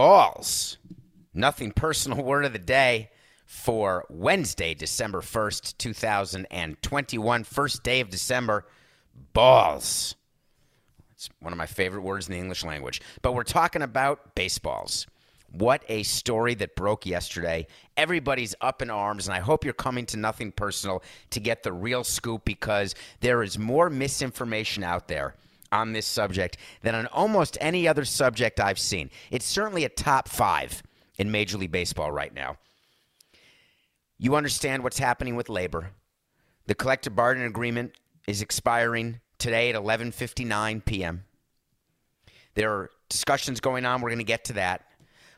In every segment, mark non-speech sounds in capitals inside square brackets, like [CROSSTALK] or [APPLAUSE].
balls. Nothing personal [LAUGHS] word of the day for Wednesday, December 1st, 2021. First day of December. Balls. It's one of my favorite words in the English language. But we're talking about baseballs. What a story that broke yesterday. Everybody's up in arms, and I hope you're coming to nothing personal to get the real scoop because there is more misinformation out there on this subject than on almost any other subject I've seen. It's certainly a top five in Major League Baseball right now. You understand what's happening with labor. The collective bargaining agreement is expiring today at 11:59 p.m. There are discussions going on. We're going to get to that.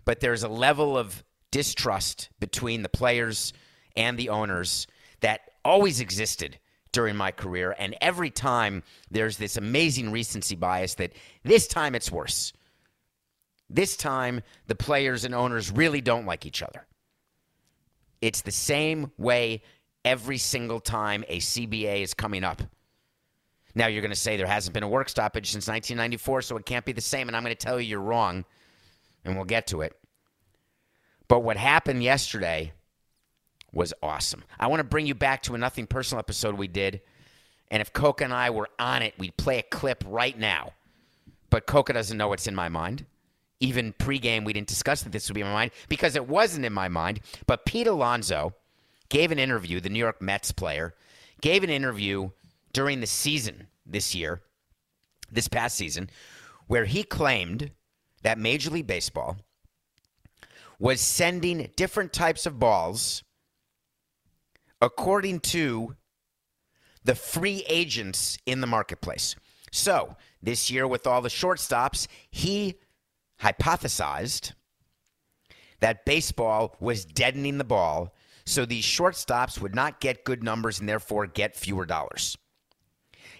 But there's a level of distrust between the players and the owners that always existed during my career. And every time there's this amazing recency bias that this time it's worse. This time the players and owners really don't like each other. It's the same way every single time a CBA is coming up. Now you're going to say there hasn't been a work stoppage since 1994, so it can't be the same. And I'm going to tell you you're wrong, and we'll get to it. But what happened yesterday was awesome. I want to bring you back to a Nothing Personal episode we did. And if Coca and I were on it, we'd play a clip right now. But Coca doesn't know what's in my mind. Even pregame, we didn't discuss that this would be in my mind because it wasn't in my mind. But Pete Alonso gave an interview, the New York Mets player, gave an interview during the season this year, this past season, where he claimed that Major League Baseball was sending different types of balls according to the free agents in the marketplace. So, this year, with all the shortstops, he hypothesized that baseball was deadening the ball so these shortstops would not get good numbers and therefore get fewer dollars.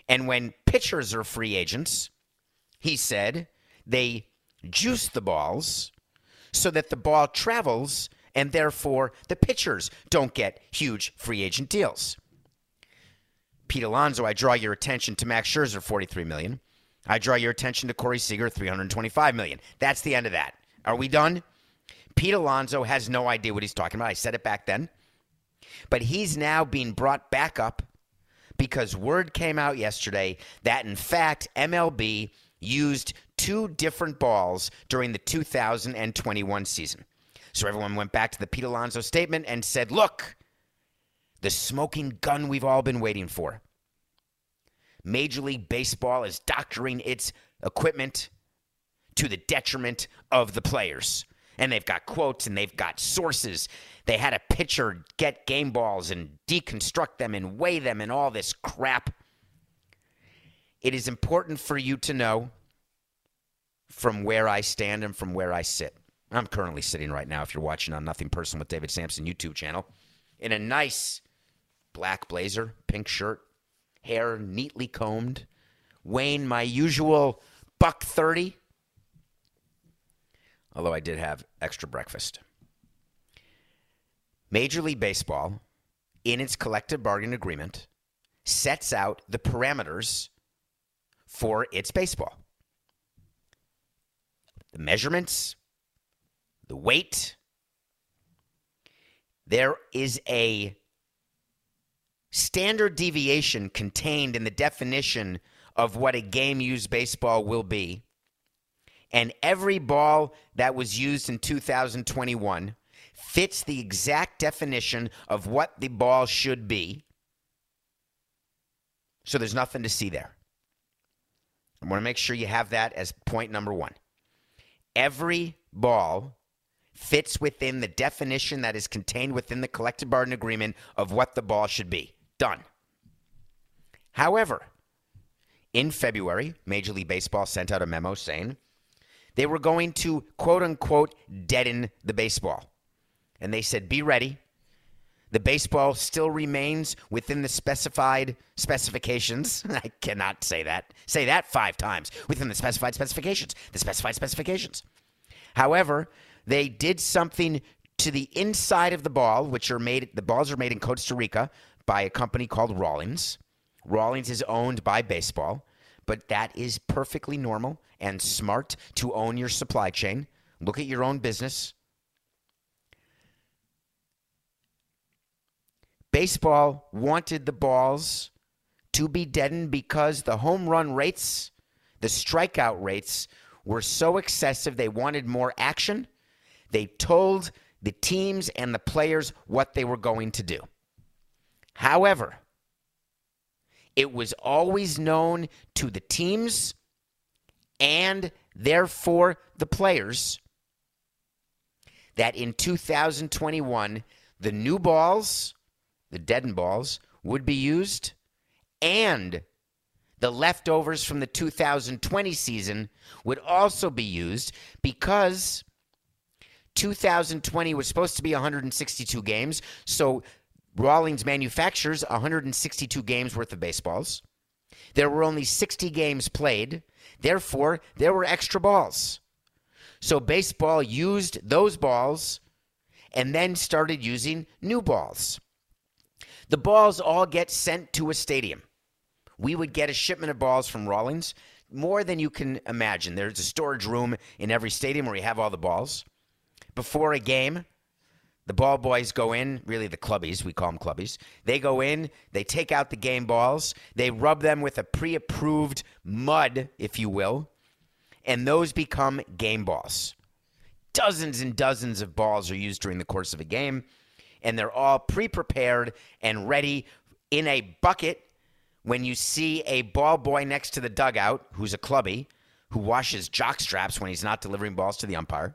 And when pitchers are free agents, he said they juice the balls so that the ball travels and therefore the pitchers don't get huge free agent deals. Pete Alonso, I draw your attention to Max Scherzer, 43 million. I draw your attention to Corey Seager, 325 million. That's the end of that. Are we done? Pete Alonso has no idea what he's talking about. I said it back then. But he's now being brought back up because word came out yesterday that, in fact, MLB used two different balls during the 2021 season. So everyone went back to the Pete Alonso statement and said, look, the smoking gun we've all been waiting for. Major League Baseball is doctoring its equipment to the detriment of the players. And they've got quotes and they've got sources. They had a pitcher get game balls and deconstruct them and weigh them and all this crap. It is important for you to know from where I stand and from where I sit. I'm currently sitting right now, if you're watching on Nothing Personal with David Samson YouTube channel, in a nice black blazer, pink shirt, hair neatly combed, weighing my usual buck 30. Although I did have extra breakfast. Major League Baseball, in its collective bargaining agreement, sets out the parameters for its baseball. The measurements, the weight. There is a standard deviation contained in the definition of what a game used baseball will be. And every ball that was used in 2021 fits the exact definition of what the ball should be. So there's nothing to see there. I want to make sure you have that as point number one. Every ball fits within the definition that is contained within the collective bargaining agreement of what the ball should be. Done. However, in February, Major League Baseball sent out a memo saying they were going to quote unquote deaden the baseball. And they said, be ready. The baseball still remains within the specified specifications. [LAUGHS] I cannot say that. Say that five times. Within the specified specifications. The specified specifications. However, they did something to the inside of the ball, which are made, the balls are made in Costa Rica by a company called Rawlings. Rawlings is owned by baseball, but that is perfectly normal and smart to own your supply chain. Look at your own business. Baseball wanted the balls to be deadened because the home run rates, the strikeout rates were so excessive. They wanted more action. They told the teams and the players what they were going to do. However, it was always known to the teams and therefore the players that in 2021, the new balls, the deadened balls, would be used and the leftovers from the 2020 season would also be used because 2020 was supposed to be 162 games. So Rawlings manufactures 162 games worth of baseballs. There were only 60 games played. Therefore, there were extra balls. So baseball used those balls and then started using new balls. The balls all get sent to a stadium. We would get a shipment of balls from Rawlings, more than you can imagine. There's a storage room in every stadium where you have all the balls. Before a game, the ball boys go in, really the clubbies, we call them clubbies. They go in, they take out the game balls, they rub them with a pre approved mud, if you will, and those become game balls. Dozens and dozens of balls are used during the course of a game, and they're all pre prepared and ready in a bucket. When you see a ball boy next to the dugout, who's a clubby, who washes jock straps when he's not delivering balls to the umpire,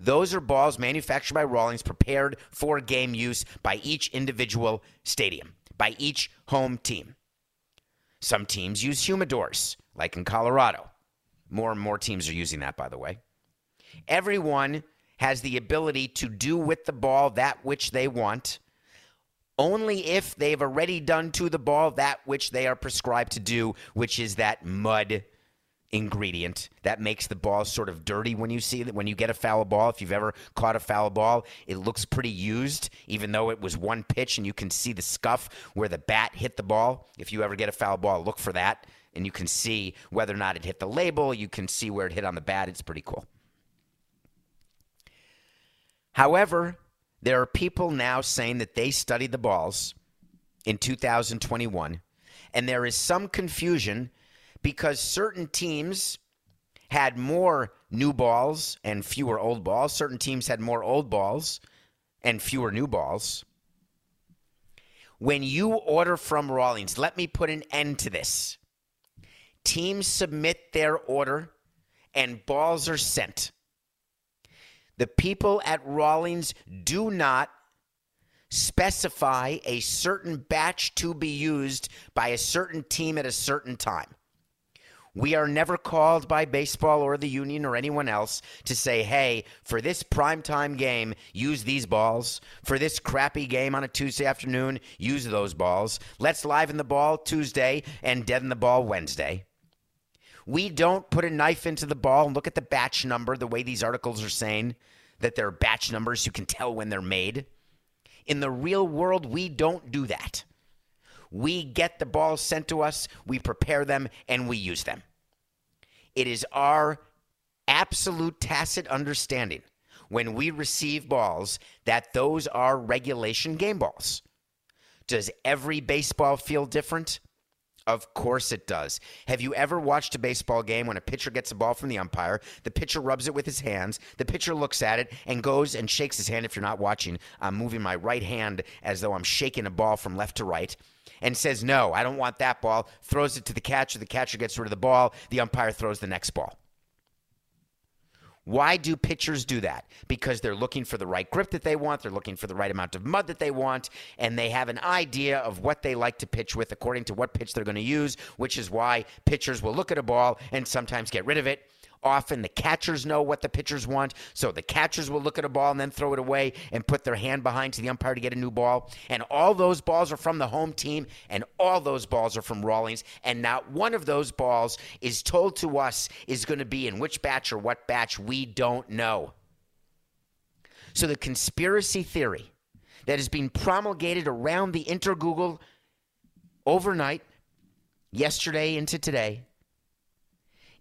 those are balls manufactured by Rawlings, prepared for game use by each individual stadium, by each home team. Some teams use humidors, like in Colorado. More and more teams are using that, by the way. Everyone has the ability to do with the ball that which they want, only if they've already done to the ball that which they are prescribed to do, which is that mud ingredient that makes the ball sort of dirty when you see that when you get a foul ball. If you've ever caught a foul ball it looks pretty used even though it was one pitch and you can see the scuff where the bat hit the ball. If you ever get a foul ball look for that and you can see whether or not it hit the label. You can see where it hit on the bat. It's pretty cool. However there are people now saying that they studied the balls in 2021 and there is some confusion because certain teams had more new balls and fewer old balls. Certain teams had more old balls and fewer new balls. When you order from Rawlings, let me put an end to this. Teams submit their order and balls are sent. The people at Rawlings do not specify a certain batch to be used by a certain team at a certain time. We are never called by baseball or the union or anyone else to say, hey, for this primetime game, use these balls. For this crappy game on a Tuesday afternoon, use those balls. Let's liven the ball Tuesday and deaden the ball Wednesday. We don't put a knife into the ball and look at the batch number the way these articles are saying that they're batch numbers you can tell when they're made. In the real world, we don't do that. We get the balls sent to us, we prepare them, and we use them. It is our absolute tacit understanding when we receive balls that those are regulation game balls. Does every baseball feel different? Of course it does. Have you ever watched a baseball game when a pitcher gets a ball from the umpire? The pitcher rubs it with his hands. The pitcher looks at it and goes and shakes his hand. If you're not watching, I'm moving my right hand as though I'm shaking a ball from left to right and says, No, I don't want that ball. Throws it to the catcher. The catcher gets rid of the ball. The umpire throws the next ball. Why do pitchers do that? Because they're looking for the right grip that they want, they're looking for the right amount of mud that they want, and they have an idea of what they like to pitch with according to what pitch they're going to use, which is why pitchers will look at a ball and sometimes get rid of it Often the catchers know what the pitchers want, so the catchers will look at a ball and then throw it away and put their hand behind to the umpire to get a new ball. And all those balls are from the home team, and all those balls are from Rawlings. And not one of those balls is told to us is going to be in which batch or what batch we don't know. So the conspiracy theory that is being promulgated around the Intergoogle overnight, yesterday into today,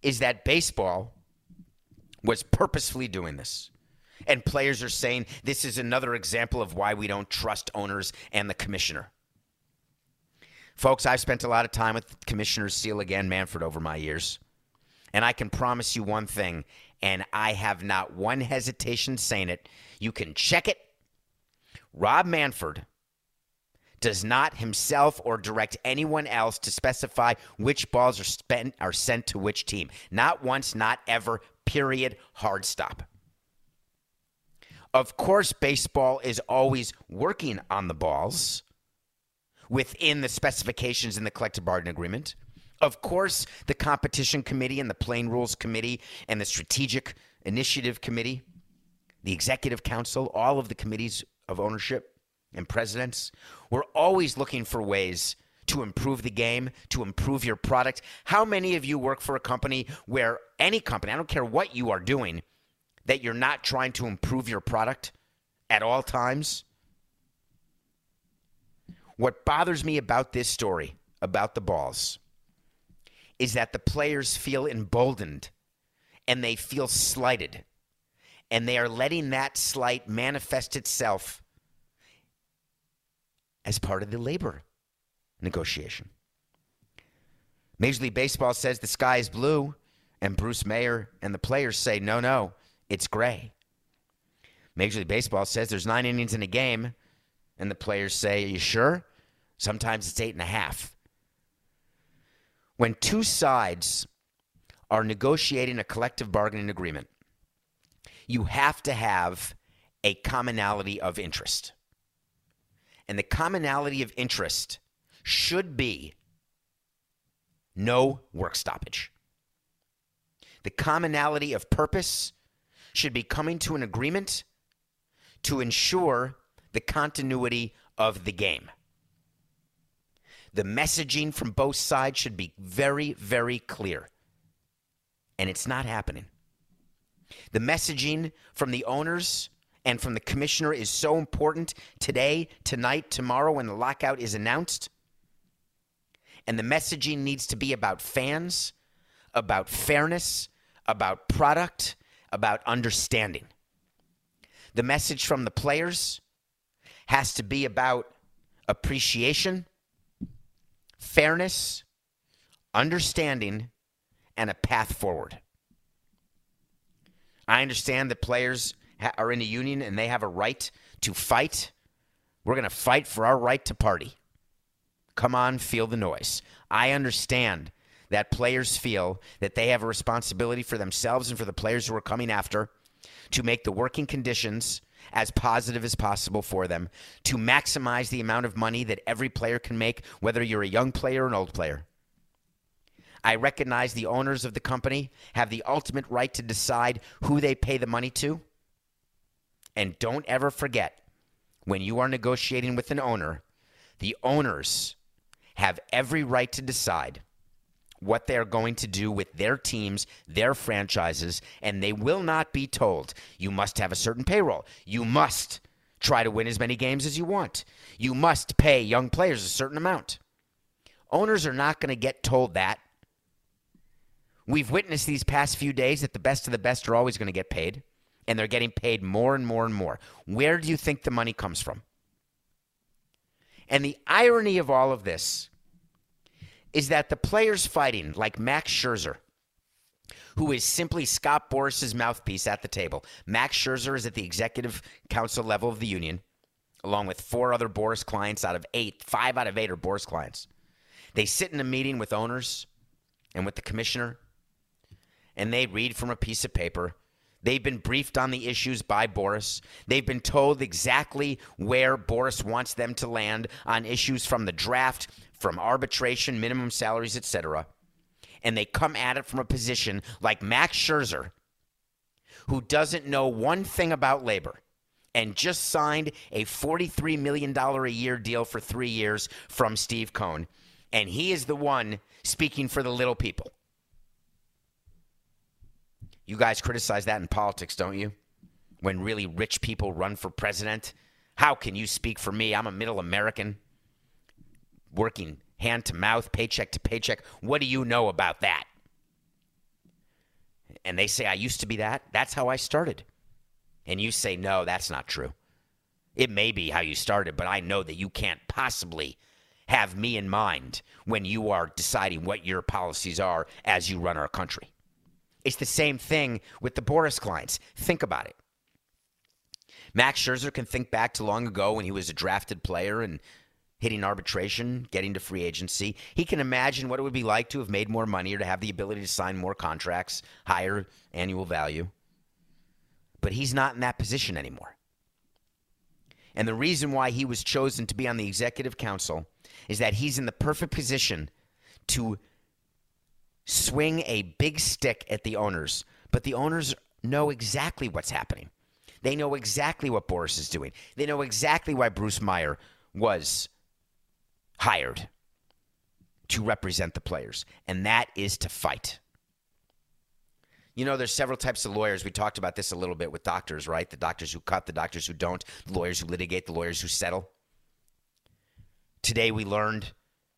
is that baseball was purposefully doing this. And players are saying this is another example of why we don't trust owners and the commissioner. Folks, I've spent a lot of time with Commissioner Selig and, Manfred, over my years. And I can promise you one thing, and I have not one hesitation saying it. You can check it. Rob Manfred does not himself or direct anyone else to specify which balls are spent are sent to which team. Not once, not ever. Period. Hard stop. Of course, baseball is always working on the balls within the specifications in the collective bargaining agreement. Of course, the competition committee and the plain rules committee and the strategic initiative committee, the executive council, all of the committees of ownership and presidents. We're always looking for ways to improve the game, to improve your product. How many of you work for a company where any company, I don't care what you are doing, that you're not trying to improve your product at all times? What bothers me about this story, about the balls, is that the players feel emboldened and they feel slighted. And they are letting that slight manifest itself as part of the labor negotiation. Major League Baseball says the sky is blue, and Bruce Meyer and the players say, no, no, it's gray. Major League Baseball says there's nine innings in a game, and the players say, Are you sure? Sometimes it's eight and a half. When two sides are negotiating a collective bargaining agreement, you have to have a commonality of interest. And the commonality of interest should be no work stoppage. The commonality of purpose should be coming to an agreement to ensure the continuity of the game. The messaging from both sides should be very, very clear. And it's not happening. The messaging from the owners and from the commissioner is so important today, tonight, tomorrow when the lockout is announced. And the messaging needs to be about fans, about fairness, about product, about understanding. The message from the players has to be about appreciation, fairness, understanding, and a path forward. I understand that players ha- are in a union and they have a right to fight, we're going to fight for our right to party. Come on, feel the noise. I understand that players feel that they have a responsibility for themselves and for the players who are coming after to make the working conditions as positive as possible for them, to maximize the amount of money that every player can make, whether you're a young player or an old player. I recognize the owners of the company have the ultimate right to decide who they pay the money to and don't ever forget when you are negotiating with an owner, the owners have every right to decide what they are going to do with their teams, their franchises, and they will not be told you must have a certain payroll. You must try to win as many games as you want. You must pay young players a certain amount. Owners are not going to get told that. We've witnessed these past few days that the best of the best are always going to get paid and they're getting paid more and more and more. Where do you think the money comes from? And the irony of all of this is that the players fighting, like Max Scherzer, who is simply Scott Boras's mouthpiece at the table. Max Scherzer is at the executive council level of the union, along with four other Boras clients out of eight. Five out of eight are Boras clients. They sit in a meeting with owners and with the commissioner, and they read from a piece of paper. They've been briefed on the issues by Boras. They've been told exactly where Boras wants them to land on issues from the draft, from arbitration, minimum salaries, etc. And they come at it from a position like Max Scherzer, who doesn't know one thing about labor and just signed a $43 million a year deal for three years from Steve Cohen. And he is the one speaking for the little people. You guys criticize that in politics, don't you? When really rich people run for president? How can you speak for me? I'm a middle American working hand to mouth, paycheck to paycheck. What do you know about that? And they say, I used to be that. That's how I started. And you say, no, that's not true. It may be how you started, but I know that you can't possibly have me in mind when you are deciding what your policies are as you run our country. It's the same thing with the Boras clients. Think about it. Max Scherzer can think back to long ago when he was a drafted player and hitting arbitration, getting to free agency. He can imagine what it would be like to have made more money or to have the ability to sign more contracts, higher annual value. But he's not in that position anymore. And the reason why he was chosen to be on the executive council is that he's in the perfect position to swing a big stick at the owners, but the owners know exactly what's happening. They know exactly what Boras is doing. They know exactly why Bruce Meyer was hired to represent the players, and that is to fight. You know, there's several types of lawyers. We talked about this a little bit with doctors, right? The doctors who cut, the doctors who don't, the lawyers who litigate, the lawyers who settle. Today we learned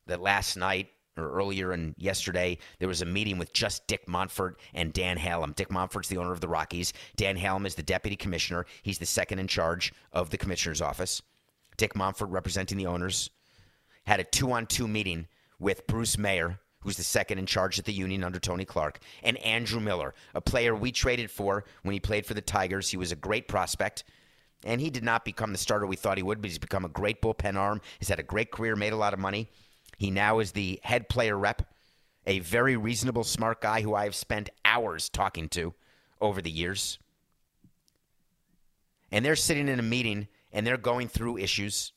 that last night or earlier and yesterday, there was a meeting with just Dick Monfort and Dan Halem. Dick Monfort's the owner of the Rockies. Dan Halem is the deputy commissioner. He's the second in charge of the commissioner's office. Dick Monfort, representing the owners, had a two on two meeting with Bruce Meyer, who's the second in charge at the union under Tony Clark, and Andrew Miller, a player we traded for when he played for the Tigers. He was a great prospect. And he did not become the starter we thought he would, but he's become a great bullpen arm. He's had a great career, made a lot of money. He now is the head player rep, a very reasonable, smart guy who I have spent hours talking to over the years. And they're sitting in a meeting and they're going through issues.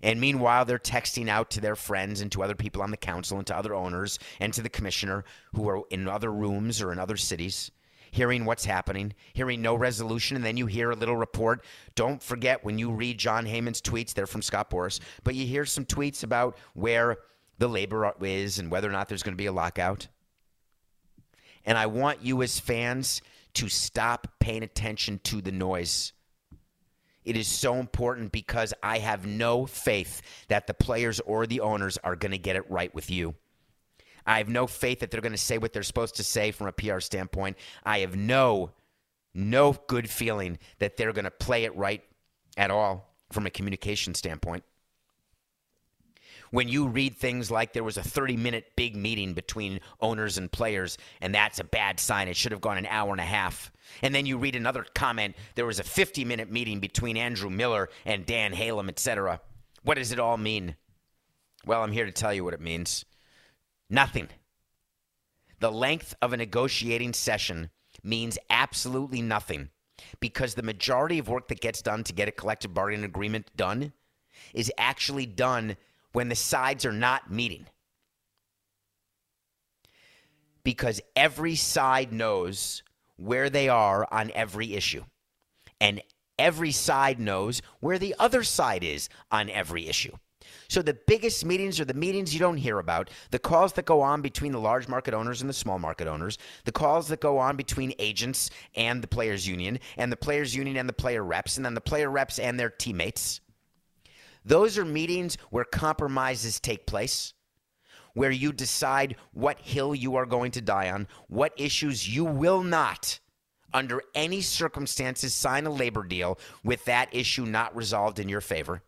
And meanwhile, they're texting out to their friends and to other people on the council and to other owners and to the commissioner who are in other rooms or in other cities hearing what's happening, hearing no resolution, and then you hear a little report. Don't forget when you read Jon Heyman's tweets, they're from Scott Boras, but you hear some tweets about where the labor is and whether or not there's going to be a lockout. And I want you as fans to stop paying attention to the noise. It is so important because I have no faith that the players or the owners are going to get it right with you. I have no faith that they're going to say what they're supposed to say from a PR standpoint. I have no no good feeling that they're going to play it right at all from a communication standpoint. When you read things like there was a 30 minute big meeting between owners and players, and that's a bad sign. It should have gone an hour and a half. And then you read another comment there was a 50 minute meeting between Andrew Miller and Dan Halem, etc. What does it all mean? Well, I'm here to tell you what it means. Nothing. The length of a negotiating session means absolutely nothing because the majority of work that gets done to get a collective bargaining agreement done is actually done when the sides are not meeting. Because every side knows where they are on every issue. And every side knows where the other side is on every issue. So the biggest meetings are the meetings you don't hear about, the calls that go on between the large market owners and the small market owners, the calls that go on between agents and the players union, and the players union and the player reps, and then the player reps and their teammates. Those are meetings where compromises take place, where you decide what hill you are going to die on, what issues you will not under any circumstances sign a labor deal with that issue not resolved in your favor.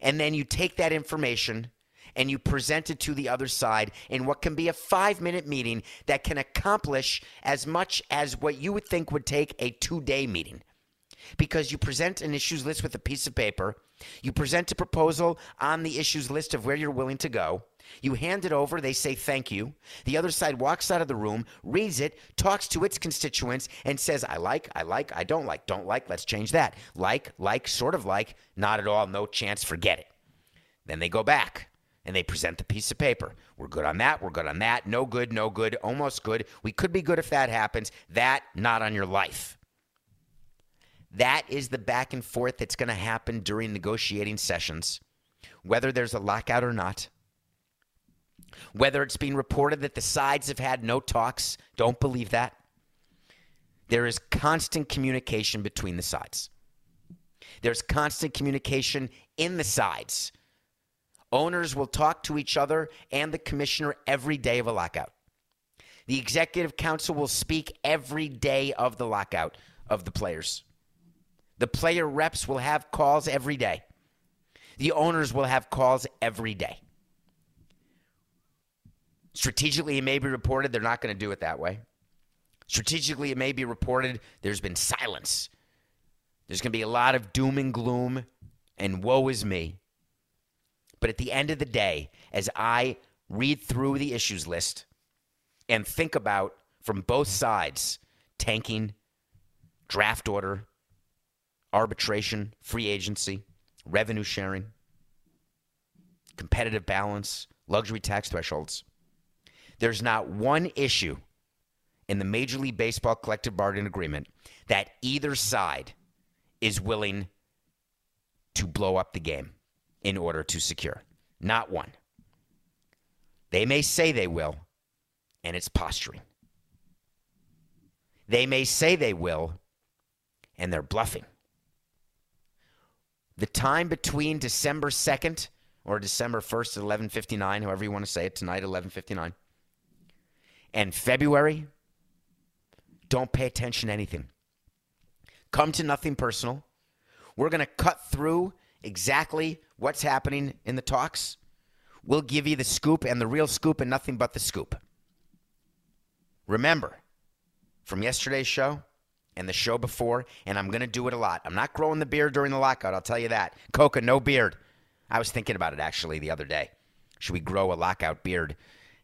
And then you take that information and you present it to the other side in what can be a five minute meeting that can accomplish as much as what you would think would take a two day meeting. Because you present an issues list with a piece of paper, you present a proposal on the issues list of where you're willing to go. You hand it over, they say thank you. The other side walks out of the room, reads it, talks to its constituents, and says, I like, I like, I don't like, don't like, let's change that. Like, like, sort of like, not at all, no chance, forget it. Then they go back and they present the piece of paper. We're good on that, we're good on that, no good, no good, almost good. We could be good if that happens. That, not on your life. That is the back and forth that's going to happen during negotiating sessions, whether there's a lockout or not. Whether it's being reported that the sides have had no talks, don't believe that. There is constant communication between the sides. There's constant communication in the sides. Owners will talk to each other and the commissioner every day of a lockout. The executive council will speak every day of the lockout of the players. The player reps will have calls every day. The owners will have calls every day. Strategically, it may be reported they're not going to do it that way. Strategically, it may be reported there's been silence. There's going to be a lot of doom and gloom and woe is me. But at the end of the day, as I read through the issues list and think about from both sides tanking, draft order, arbitration, free agency, revenue sharing, competitive balance, luxury tax thresholds. There's not one issue in the Major League Baseball collective bargaining agreement that either side is willing to blow up the game in order to secure. Not one. They may say they will, and it's posturing. They may say they will, and they're bluffing. The time between December 2nd or December 1st at 11:59, however you want to say it, tonight 11:59, and February, don't pay attention to anything. Come to nothing personal. We're going to cut through exactly what's happening in the talks. We'll give you the scoop and the real scoop and nothing but the scoop. Remember, from yesterday's show and the show before, and I'm going to do it a lot. I'm not growing the beard during the lockout, I'll tell you that. Coca, no beard. I was thinking about it actually the other day. Should we grow a lockout beard?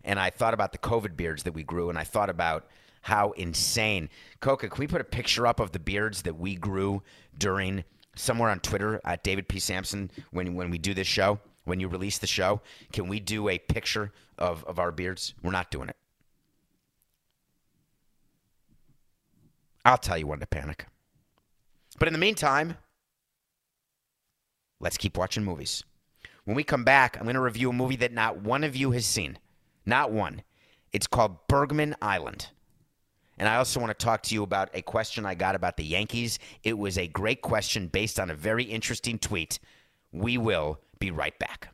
And I thought about the COVID beards that we grew, and I thought about how insane. Coca, can we put a picture up of the beards that we grew during somewhere on Twitter at David P. Samson when when we do this show, when you release the show? Can we do a picture of, of our beards? We're not doing it. I'll tell you when to panic. But in the meantime, let's keep watching movies. When we come back, I'm going to review a movie that not one of you has seen. Not one. It's called Bergman Island. And I also want to talk to you about a question I got about the Yankees. It was a great question based on a very interesting tweet. We will be right back.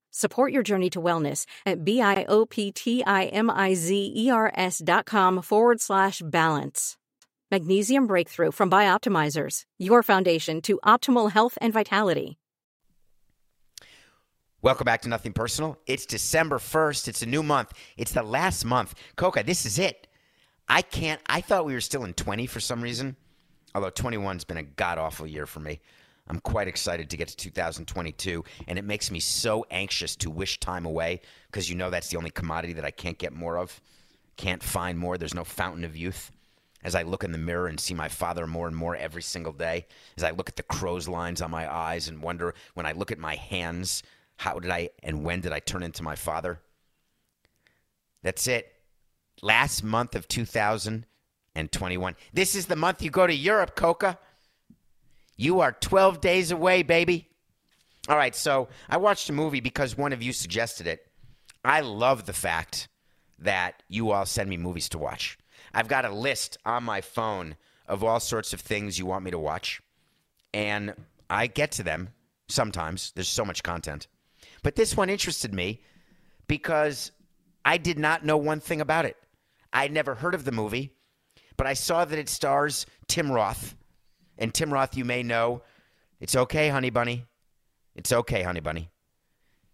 Support your journey to wellness at B-I-O-P-T-I-M-I-Z-E-R-S dot com forward slash balance. Magnesium Breakthrough from Bioptimizers, your foundation to optimal health and vitality. Welcome back to Nothing Personal. It's December 1st. It's a new month. It's the last month. Coca, this is it. I can't, I thought we were still in 20 for some reason, although 21's been a god awful year for me. I'm quite excited to get to 2022, and it makes me so anxious to wish time away because you know that's the only commodity that I can't get more of, can't find more. There's no fountain of youth. As I look in the mirror and see my father more and more every single day, as I look at the crow's lines on my eyes and wonder when I look at my hands, how did I and when did I turn into my father? That's it. Last month of 2021. This is the month you go to Europe, Coca. You are 12 days away, baby. All right, so I watched a movie because one of you suggested it. I love the fact that you all send me movies to watch. I've got a list on my phone of all sorts of things you want me to watch, and I get to them sometimes. There's so much content. But this one interested me because I did not know one thing about it. I'd never heard of the movie, but I saw that it stars Tim Roth. And Tim Roth, you may know, it's okay, honey bunny. It's okay, honey bunny.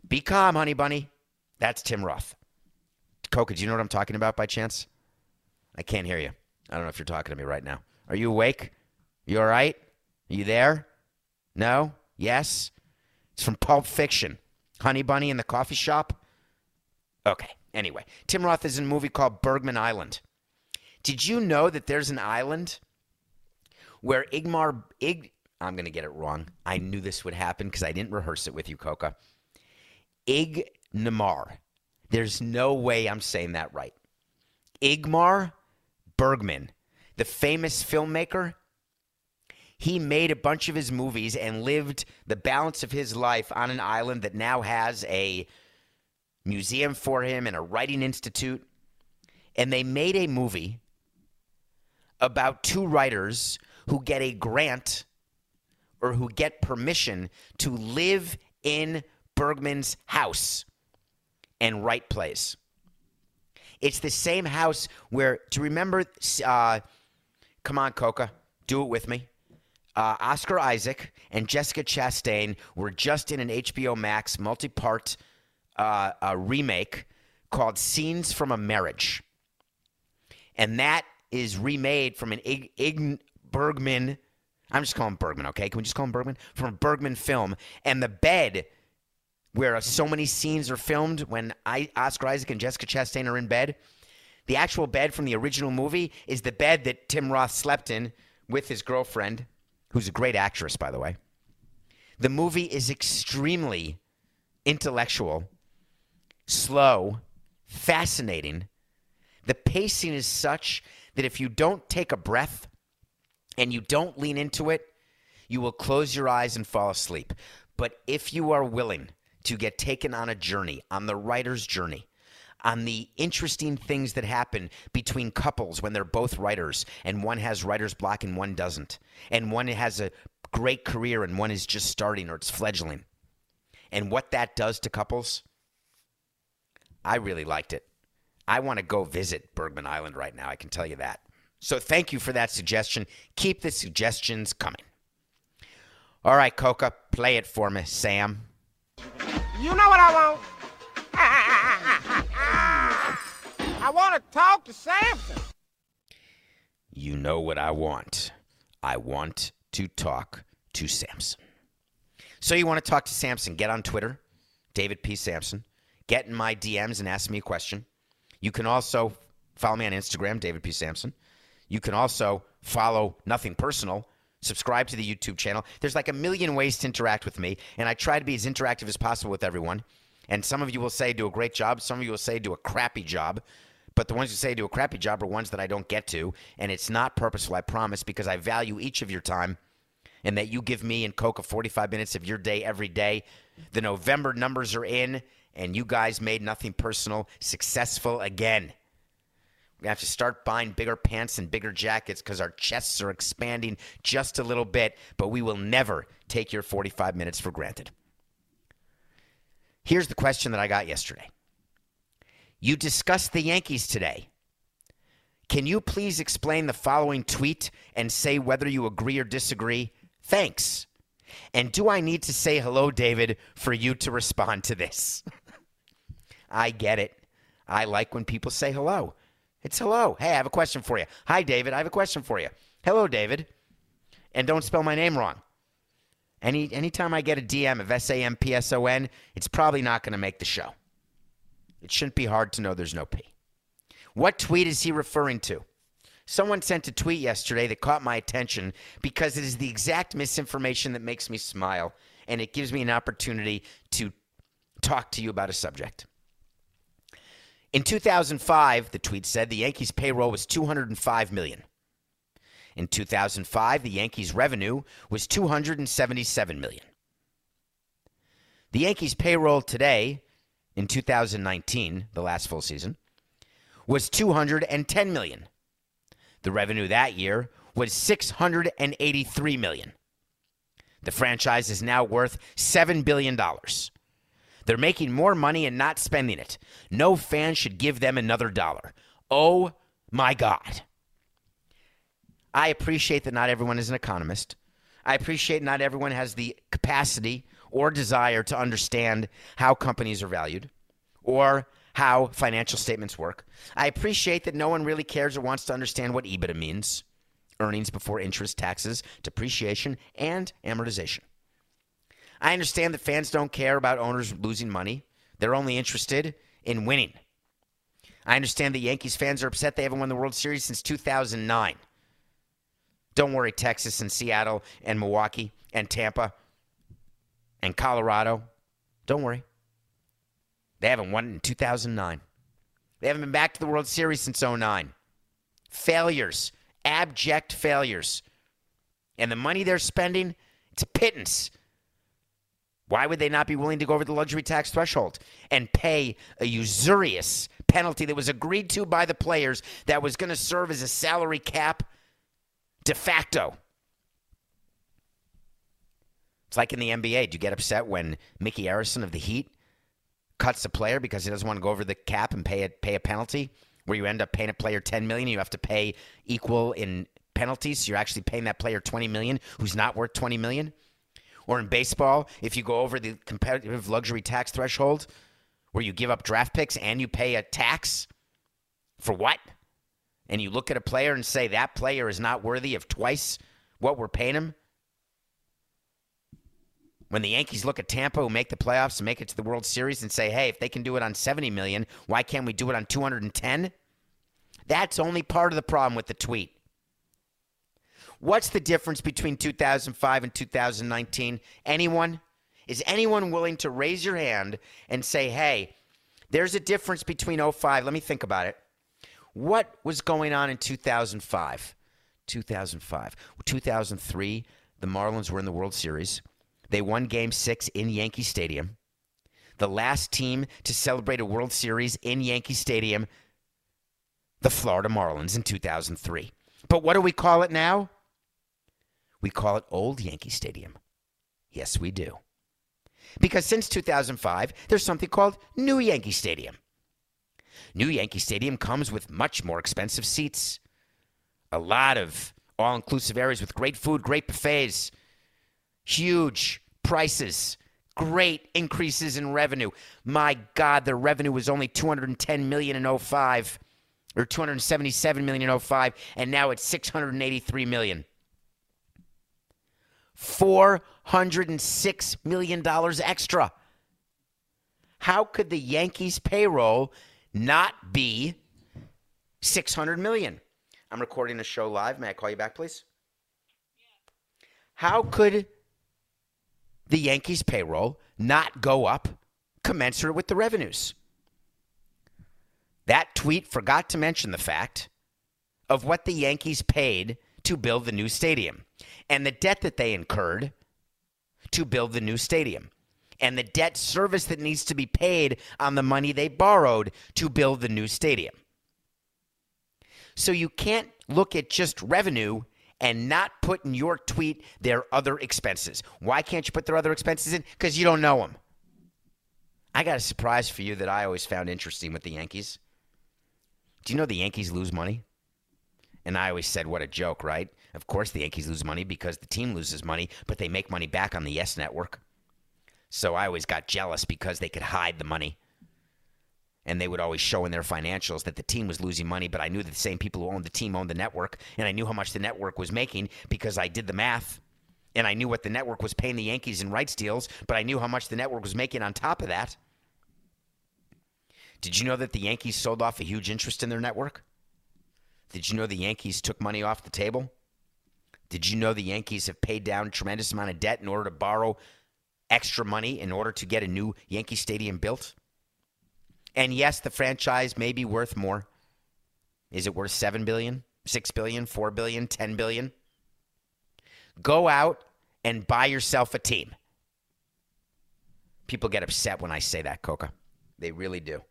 Be calm, honey bunny. That's Tim Roth. Coca, do you know what I'm talking about by chance? I can't hear you. I don't know if you're talking to me right now. Are you awake? You all right? Are you there? No? Yes? It's from Pulp Fiction. Honey Bunny in the coffee shop? Okay. Anyway, Tim Roth is in a movie called Bergman Island. Did you know that there's an island where Igmar Ig I'm going to get it wrong. I knew this would happen because I didn't rehearse it with you, Coca. Igmar. There's no way I'm saying that right. Igmar Bergman, the famous filmmaker, he made a bunch of his movies and lived the balance of his life on an island that now has a museum for him and a writing institute. And they made a movie about two writers who get a grant or who get permission to live in Bergman's house and write plays. It's the same house where, to remember? Uh, come on, Coca, do it with me. Uh, Oscar Isaac and Jessica Chastain were just in an HBO Max multi part uh, remake called Scenes from a Marriage. And that is remade from an Ig Bergman. I'm just calling Bergman, okay? Can we just call him Bergman? From Bergman film. And the bed where so many scenes are filmed when I, Oscar Isaac and Jessica Chastain are in bed. The actual bed from the original movie is the bed that Tim Roth slept in with his girlfriend, who's a great actress, by the way. The movie is extremely intellectual, slow, fascinating. The pacing is such that if you don't take a breath and you don't lean into it, you will close your eyes and fall asleep. But if you are willing to get taken on a journey, on the writer's journey, on the interesting things that happen between couples when they're both writers and one has writer's block and one doesn't, and one has a great career and one is just starting or it's fledgling, and what that does to couples. I really liked it. I want to go visit Bergman Island right now, I can tell you that. So thank you for that suggestion. Keep the suggestions coming. All right, Coca, play it for me, Sam. You know what I want? [LAUGHS] I want to talk to Samson. You know what I want. I want to talk to Samson. So you want to talk to Samson? Get on Twitter, David P. Samson. Get in my DMs and ask me a question. You can also follow me on Instagram, David P. Samson. You can also follow Nothing Personal subscribe to the YouTube channel. There's like a million ways to interact with me, and I try to be as interactive as possible with everyone. And some of you will say do a great job, some of you will say do a crappy job. But the ones who say do a crappy job are ones that I don't get to, and it's not purposeful, I promise, because I value each of your time and that you give me and Coca 45 minutes of your day every day. The November numbers are in, and you guys made nothing personal successful again. We have to start buying bigger pants and bigger jackets because our chests are expanding just a little bit, but we will never take your 45 minutes for granted. Here's the question that I got yesterday. You discussed the Yankees today. Can you please explain the following tweet and say whether you agree or disagree? Thanks. And do I need to say hello, David, for you to respond to this? [LAUGHS] I get it. I like when people say hello. It's hello. Hey, I have a question for you. Hi, David. I have a question for you. Hello, David. And don't spell my name wrong. Any anytime I get a DM of S A M P S O N, it's probably not going to make the show. It shouldn't be hard to know there's no P. What tweet is he referring to? Someone sent a tweet yesterday that caught my attention because it is the exact misinformation that makes me smile and it gives me an opportunity to talk to you about a subject. In 2005, the tweet said the Yankees payroll was 205 million. In 2005, the Yankees revenue was 277 million. The Yankees payroll today in 2019, the last full season, was 210 million. The revenue that year was 683 million. The franchise is now worth 7 billion dollars. They're making more money and not spending it. No fan should give them another dollar. Oh my God. I appreciate that not everyone is an economist. I appreciate not everyone has the capacity or desire to understand how companies are valued or how financial statements work. I appreciate that no one really cares or wants to understand what EBITDA means earnings before interest, taxes, depreciation, and amortization. I understand that fans don't care about owners losing money, they're only interested in winning. I understand that Yankees fans are upset they haven't won the World Series since 2009. Don't worry, Texas and Seattle and Milwaukee and Tampa and Colorado. Don't worry. They haven't won it in 2009. They haven't been back to the World Series since 09. Failures, abject failures. And the money they're spending, it's a pittance. Why would they not be willing to go over the luxury tax threshold and pay a usurious penalty that was agreed to by the players that was going to serve as a salary cap de facto? It's like in the NBA. Do you get upset when Micky Arison of the Heat cuts a player because he doesn't want to go over the cap and pay a, pay a penalty where you end up paying a player 10 million you have to pay equal in penalties so you're actually paying that player 20 million who's not worth 20 million or in baseball, if you go over the competitive luxury tax threshold, where you give up draft picks and you pay a tax for what? And you look at a player and say that player is not worthy of twice what we're paying him. When the Yankees look at Tampa, who make the playoffs and make it to the World Series, and say, "Hey, if they can do it on 70 million, why can't we do it on 210?" That's only part of the problem with the tweet. What's the difference between 2005 and 2019? Anyone? Is anyone willing to raise your hand and say, hey, there's a difference between 05? Let me think about it. What was going on in 2005? 2005. 2003, the Marlins were in the World Series. They won game six in Yankee Stadium. The last team to celebrate a World Series in Yankee Stadium, the Florida Marlins in 2003. But what do we call it now? We call it Old Yankee Stadium. Yes, we do. Because since 2005, there's something called New Yankee Stadium. New Yankee Stadium comes with much more expensive seats, a lot of all inclusive areas with great food, great buffets, huge prices, great increases in revenue. My God, their revenue was only 210 million in 05 or 277 million in 05 and now it's 683 million. $406 million extra. How could the Yankees payroll not be 600 million? I'm recording the show live. May I call you back, please? How could the Yankees payroll not go up commensurate with the revenues? That tweet forgot to mention the fact of what the Yankees paid to build the new stadium and the debt that they incurred to build the new stadium and the debt service that needs to be paid on the money they borrowed to build the new stadium. So you can't look at just revenue and not put in your tweet their other expenses. Why can't you put their other expenses in? Because you don't know them. I got a surprise for you that I always found interesting with the Yankees. Do you know the Yankees lose money? And I always said, what a joke, right? Of course, the Yankees lose money because the team loses money, but they make money back on the Yes Network. So I always got jealous because they could hide the money. And they would always show in their financials that the team was losing money, but I knew that the same people who owned the team owned the network, and I knew how much the network was making because I did the math. And I knew what the network was paying the Yankees in rights deals, but I knew how much the network was making on top of that. Did you know that the Yankees sold off a huge interest in their network? Did you know the Yankees took money off the table? Did you know the Yankees have paid down tremendous amount of debt in order to borrow extra money in order to get a new Yankee Stadium built? And yes, the franchise may be worth more. Is it worth 7 billion, 6 billion, 4 billion, 10 billion? Go out and buy yourself a team. People get upset when I say that, Cuoco. They really do.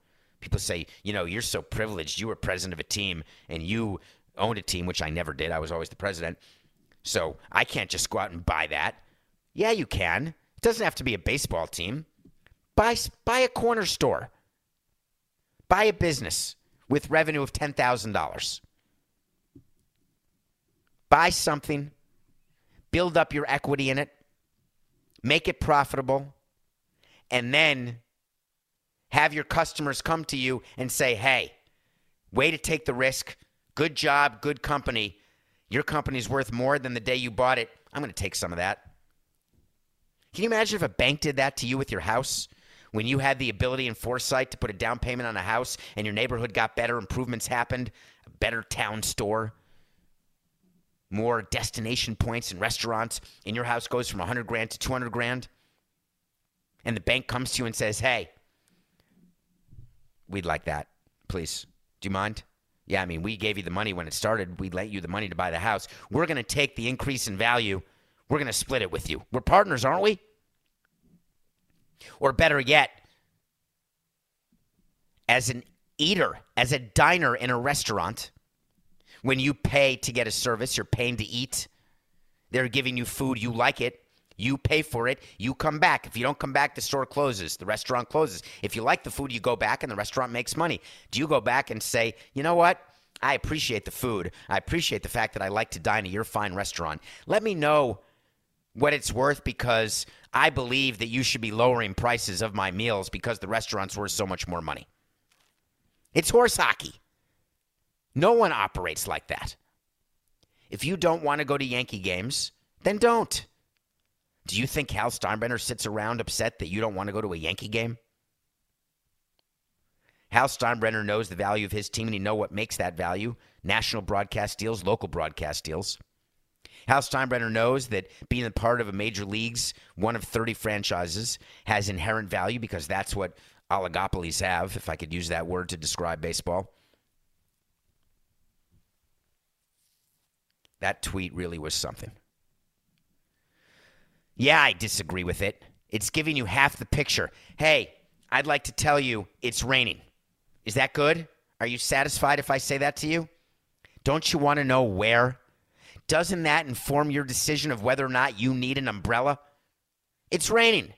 People say, you know, you're so privileged. You were president of a team and you owned a team, which I never did. I was always the president. So I can't just go out and buy that. Yeah, you can. It doesn't have to be a baseball team. Buy, buy a corner store. Buy a business with revenue of $10,000. Buy something, build up your equity in it, make it profitable, and then have your customers come to you and say, hey, way to take the risk. Good job, good company. Your company's worth more than the day you bought it. I'm going to take some of that. Can you imagine if a bank did that to you with your house? When you had the ability and foresight to put a down payment on a house and your neighborhood got better, improvements happened, a better town store, more destination points and restaurants, and your house goes from 100 grand to 200 grand, and the bank comes to you and says, hey, we'd like that, please. Do you mind? Yeah, I mean, we gave you the money when it started. We lent you the money to buy the house. We're going to take the increase in value. We're going to split it with you. We're partners, aren't we? Or better yet, as an eater, as a diner in a restaurant, when you pay to get a service, you're paying to eat. They're giving you food, you like it. You pay for it, you come back. If you don't come back, the store closes, the restaurant closes. If you like the food, you go back and the restaurant makes money. Do you go back and say, you know what? I appreciate the food. I appreciate the fact that I like to dine at your fine restaurant. Let me know what it's worth because I believe that you should be lowering prices of my meals because the restaurant's worth so much more money. It's horse hockey. No one operates like that. If you don't want to go to Yankee games, then don't. Do you think Hal Steinbrenner sits around upset that you don't want to go to a Yankee game? Hal Steinbrenner knows the value of his team and he knows what makes that value national broadcast deals, local broadcast deals. Hal Steinbrenner knows that being a part of a major league's one of 30 franchises has inherent value because that's what oligopolies have, if I could use that word to describe baseball. That tweet really was something. Yeah, I disagree with it. It's giving you half the picture. Hey, I'd like to tell you it's raining. Is that good? Are you satisfied if I say that to you? Don't you want to know where? Doesn't that inform your decision of whether or not you need an umbrella? It's raining.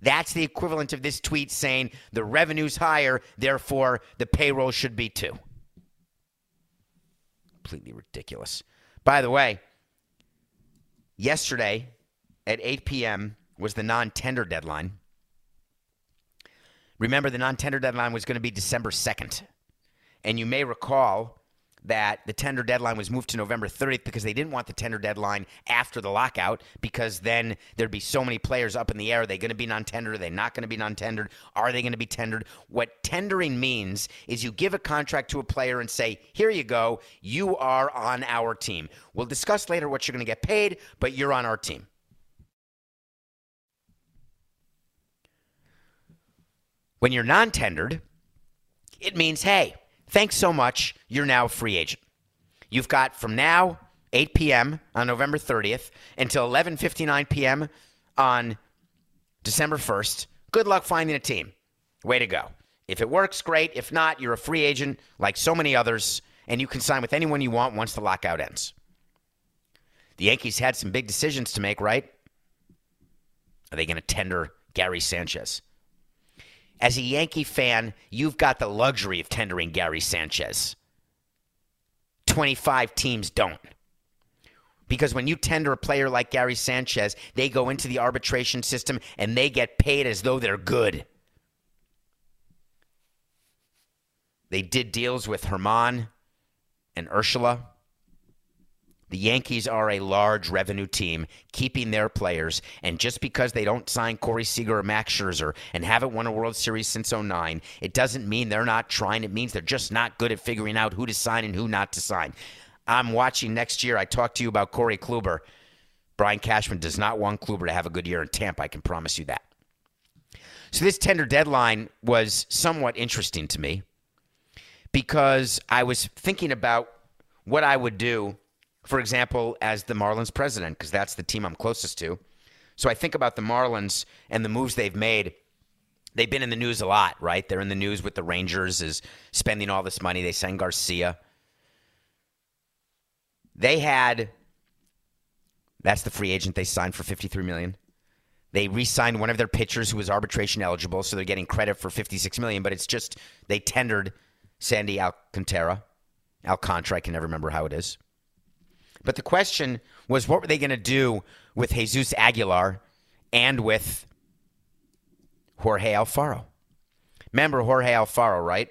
That's the equivalent of this tweet saying the revenue's higher, therefore the payroll should be too. Completely ridiculous. By the way, yesterday at 8 p.m. was the non tender deadline. Remember, the non tender deadline was going to be December 2nd. And you may recall that the tender deadline was moved to November 30th because they didn't want the tender deadline after the lockout because then there'd be so many players up in the air. Are they going to be non tendered? Are they not going to be non tendered? Are they going to be tendered? What tendering means is you give a contract to a player and say, here you go, you are on our team. We'll discuss later what you're going to get paid, but you're on our team. When you're non tendered, it means, hey, thanks so much. You're now a free agent. You've got from now 8 p.m. on November 30th until 11:59 p.m. on December 1st. Good luck finding a team. Way to go. If it works, great. If not, you're a free agent like so many others, and you can sign with anyone you want once the lockout ends. The Yankees had some big decisions to make, right? Are they going to tender Gary Sanchez? As a Yankee fan, you've got the luxury of tendering Gary Sanchez. 25 teams don't. Because when you tender a player like Gary Sanchez, they go into the arbitration system and they get paid as though they're good. They did deals with Germán and Urshela. The Yankees are a large revenue team, keeping their players. And just because they don't sign Corey Seager or Max Scherzer and haven't won a World Series since 09, it doesn't mean they're not trying. It means they're just not good at figuring out who to sign and who not to sign. I'm watching next year. I talked to you about Corey Kluber. Brian Cashman does not want Kluber to have a good year in Tampa. I can promise you that. So this tender deadline was somewhat interesting to me because I was thinking about what I would do for example, as the Marlins president, because that's the team I'm closest to. So I think about the Marlins and the moves they've made. They've been in the news a lot, right? They're in the news with the Rangers is spending all this money. They signed Garcia. They had that's the free agent they signed for 53 million. They re-signed one of their pitchers who was arbitration eligible, so they're getting credit for 56 million, but it's just they tendered Sandy Alcantara. Alcantara, I can never remember how it is. But the question was what were they going to do with Jesus Aguilar and with Jorge Alfaro? Remember Jorge Alfaro, right?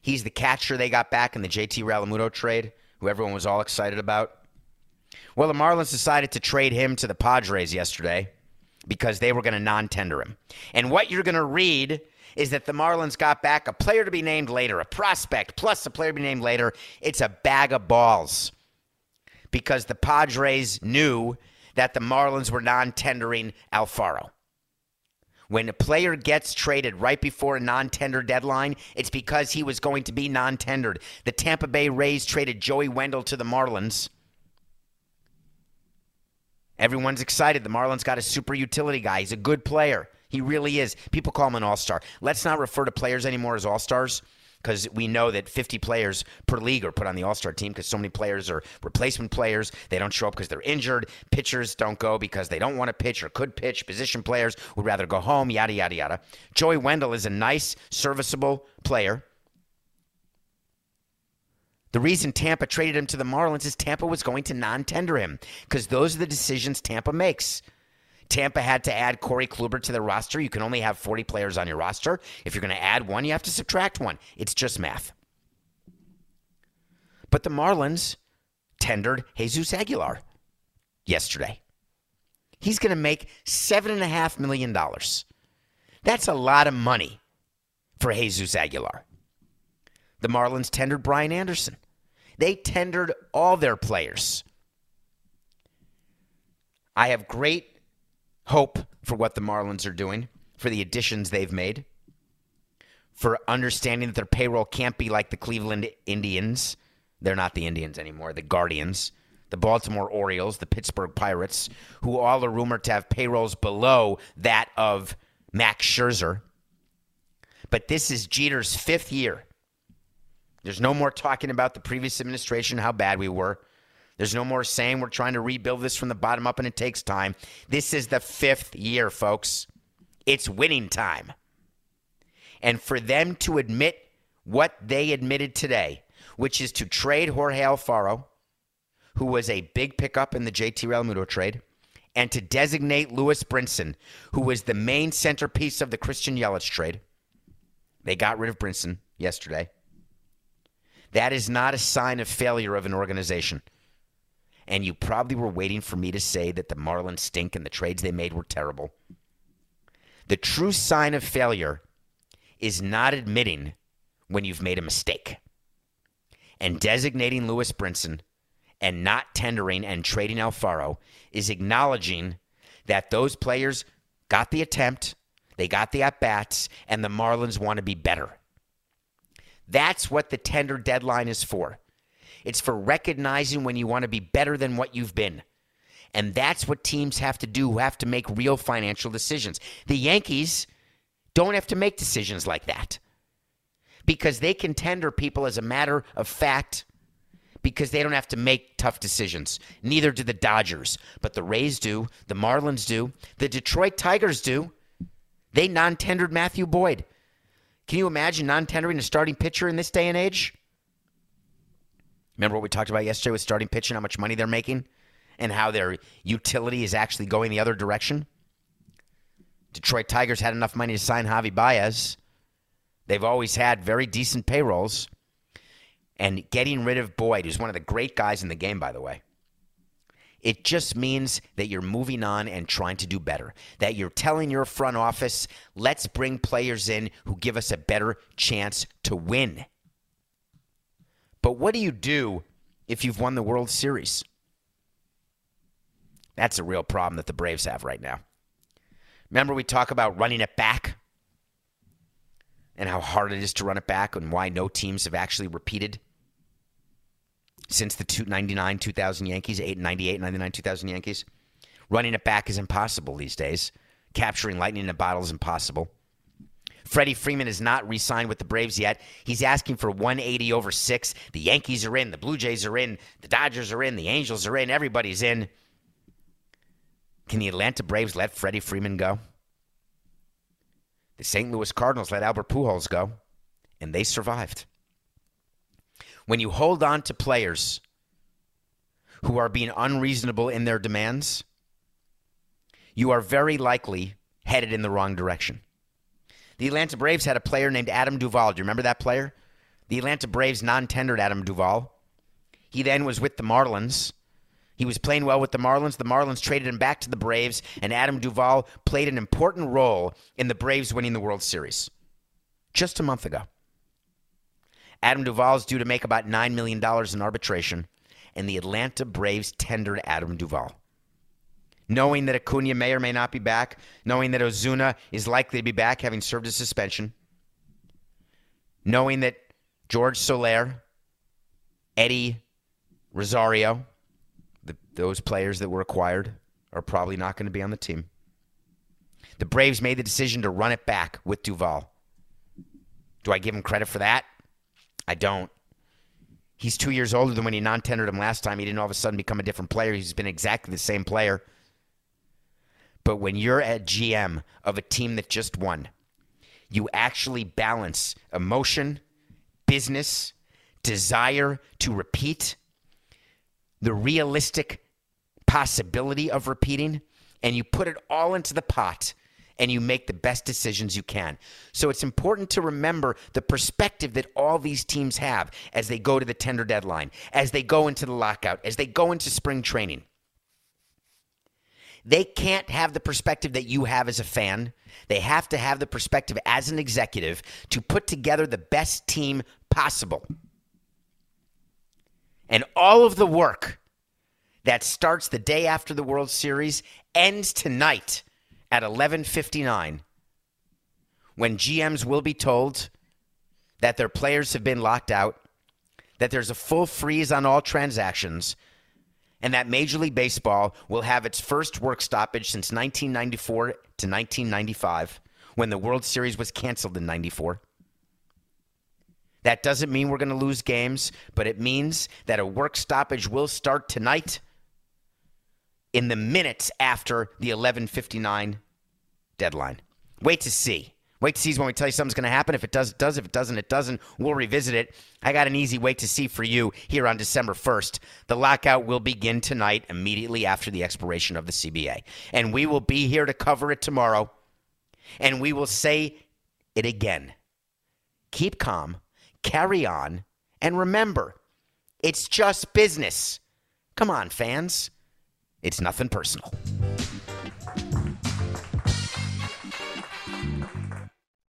He's the catcher they got back in the JT Realmuto trade, who everyone was all excited about. Well, the Marlins decided to trade him to the Padres yesterday because they were going to non tender him. And what you're going to read is that the Marlins got back a player to be named later, a prospect plus a player to be named later. It's a bag of balls because the Padres knew that the Marlins were non tendering Alfaro. When a player gets traded right before a non tender deadline, it's because he was going to be non tendered. The Tampa Bay Rays traded Joey Wendle to the Marlins. Everyone's excited. The Marlins got a super utility guy. He's a good player. He really is. People call him an all star. Let's not refer to players anymore as all stars because we know that 50 players per league are put on the All Star team because so many players are replacement players. They don't show up because they're injured. Pitchers don't go because they don't want to pitch or could pitch. Position players would rather go home, yada, yada, yada. Joey Wendle is a nice, serviceable player. The reason Tampa traded him to the Marlins is Tampa was going to non tender him because those are the decisions Tampa makes. Tampa had to add Corey Kluber to the roster. You can only have 40 players on your roster. If you're going to add one, you have to subtract one. It's just math. But the Marlins tendered Jesus Aguilar yesterday. He's going to make $7.5 million. That's a lot of money for Jesus Aguilar. The Marlins tendered Brian Anderson. They tendered all their players. I have great hope for what the Marlins are doing, for the additions they've made, for understanding that their payroll can't be like the Cleveland Indians. They're not the Indians anymore, the Guardians, the Baltimore Orioles, the Pittsburgh Pirates, who all are rumored to have payrolls below that of Max Scherzer. But this is Jeter's fifth year. There's no more talking about the previous administration, how bad we were. There's no more saying we're trying to rebuild this from the bottom up and it takes time. This is the fifth year, folks. It's winning time. And for them to admit what they admitted today, which is to trade Jorge Alfaro, who was a big pickup in the JT Realmuto trade, and to designate Lewis Brinson, who was the main centerpiece of the Christian Yelich trade. They got rid of Brinson yesterday. That is not a sign of failure of an organization and you probably were waiting for me to say that the Marlins stink and the trades they made were terrible. The true sign of failure is not admitting when you've made a mistake. And designating Lewis Brinson and not tendering and trading Alfaro is acknowledging that those players got the attempt, they got the at bats, and the Marlins want to be better. That's what the tender deadline is for. It's for recognizing when you want to be better than what you've been. And that's what teams have to do who have to make real financial decisions. The Yankees don't have to make decisions like that because they can tender people as a matter of fact because they don't have to make tough decisions. Neither do the Dodgers, but the Rays do, the Marlins do, the Detroit Tigers do. They non tendered Matthew Boyd. Can you imagine non tendering a starting pitcher in this day and age? Remember what we talked about yesterday with starting pitching, how much money they're making, and how their utility is actually going the other direction? Detroit Tigers had enough money to sign Javy Baez. They've always had very decent payrolls. And getting rid of Boyd, who's one of the great guys in the game, by the way, it just means that you're moving on and trying to do better. That you're telling your front office, let's bring players in who give us a better chance to win. But what do you do if you've won the World Series? That's a real problem that the Braves have right now. Remember, we talk about running it back and how hard it is to run it back and why no teams have actually repeated since the 99 2000 Yankees, 8, 98, 99, 2000 Yankees. Running it back is impossible these days. Capturing lightning in a bottle is impossible. Freddie Freeman is not re signed with the Braves yet. He's asking for 180 over six. The Yankees are in, the Blue Jays are in, the Dodgers are in, the Angels are in, everybody's in. Can the Atlanta Braves let Freddie Freeman go? The St. Louis Cardinals let Albert Pujols go, and they survived. When you hold on to players who are being unreasonable in their demands, you are very likely headed in the wrong direction. The Atlanta Braves had a player named Adam Duvall. Do you remember that player? The Atlanta Braves non tendered Adam Duvall. He then was with the Marlins. He was playing well with the Marlins. The Marlins traded him back to the Braves, and Adam Duvall played an important role in the Braves winning the World Series just a month ago. Adam Duvall is due to make about $9 million in arbitration, and the Atlanta Braves tendered Adam Duvall. Knowing that Acuna may or may not be back, knowing that Ozuna is likely to be back having served a suspension, knowing that George Soler, Eddie Rosario, the, those players that were acquired are probably not going to be on the team. The Braves made the decision to run it back with Duvall. Do I give him credit for that? I don't. He's two years older than when he non tendered him last time. He didn't all of a sudden become a different player. He's been exactly the same player. But when you're at GM of a team that just won, you actually balance emotion, business, desire to repeat the realistic possibility of repeating, and you put it all into the pot and you make the best decisions you can. So it's important to remember the perspective that all these teams have as they go to the tender deadline, as they go into the lockout, as they go into spring training. They can't have the perspective that you have as a fan. They have to have the perspective as an executive to put together the best team possible. And all of the work that starts the day after the World Series ends tonight at 11:59 when GMs will be told that their players have been locked out, that there's a full freeze on all transactions, and that Major League Baseball will have its first work stoppage since 1994 to 1995 when the World Series was canceled in 94. That doesn't mean we're going to lose games, but it means that a work stoppage will start tonight in the minutes after the 11:59 deadline. Wait to see. Wait to see when we tell you something's going to happen. If it does, it does. If it doesn't, it doesn't. We'll revisit it. I got an easy wait to see for you here on December 1st. The lockout will begin tonight, immediately after the expiration of the CBA. And we will be here to cover it tomorrow. And we will say it again. Keep calm, carry on, and remember, it's just business. Come on, fans. It's nothing personal.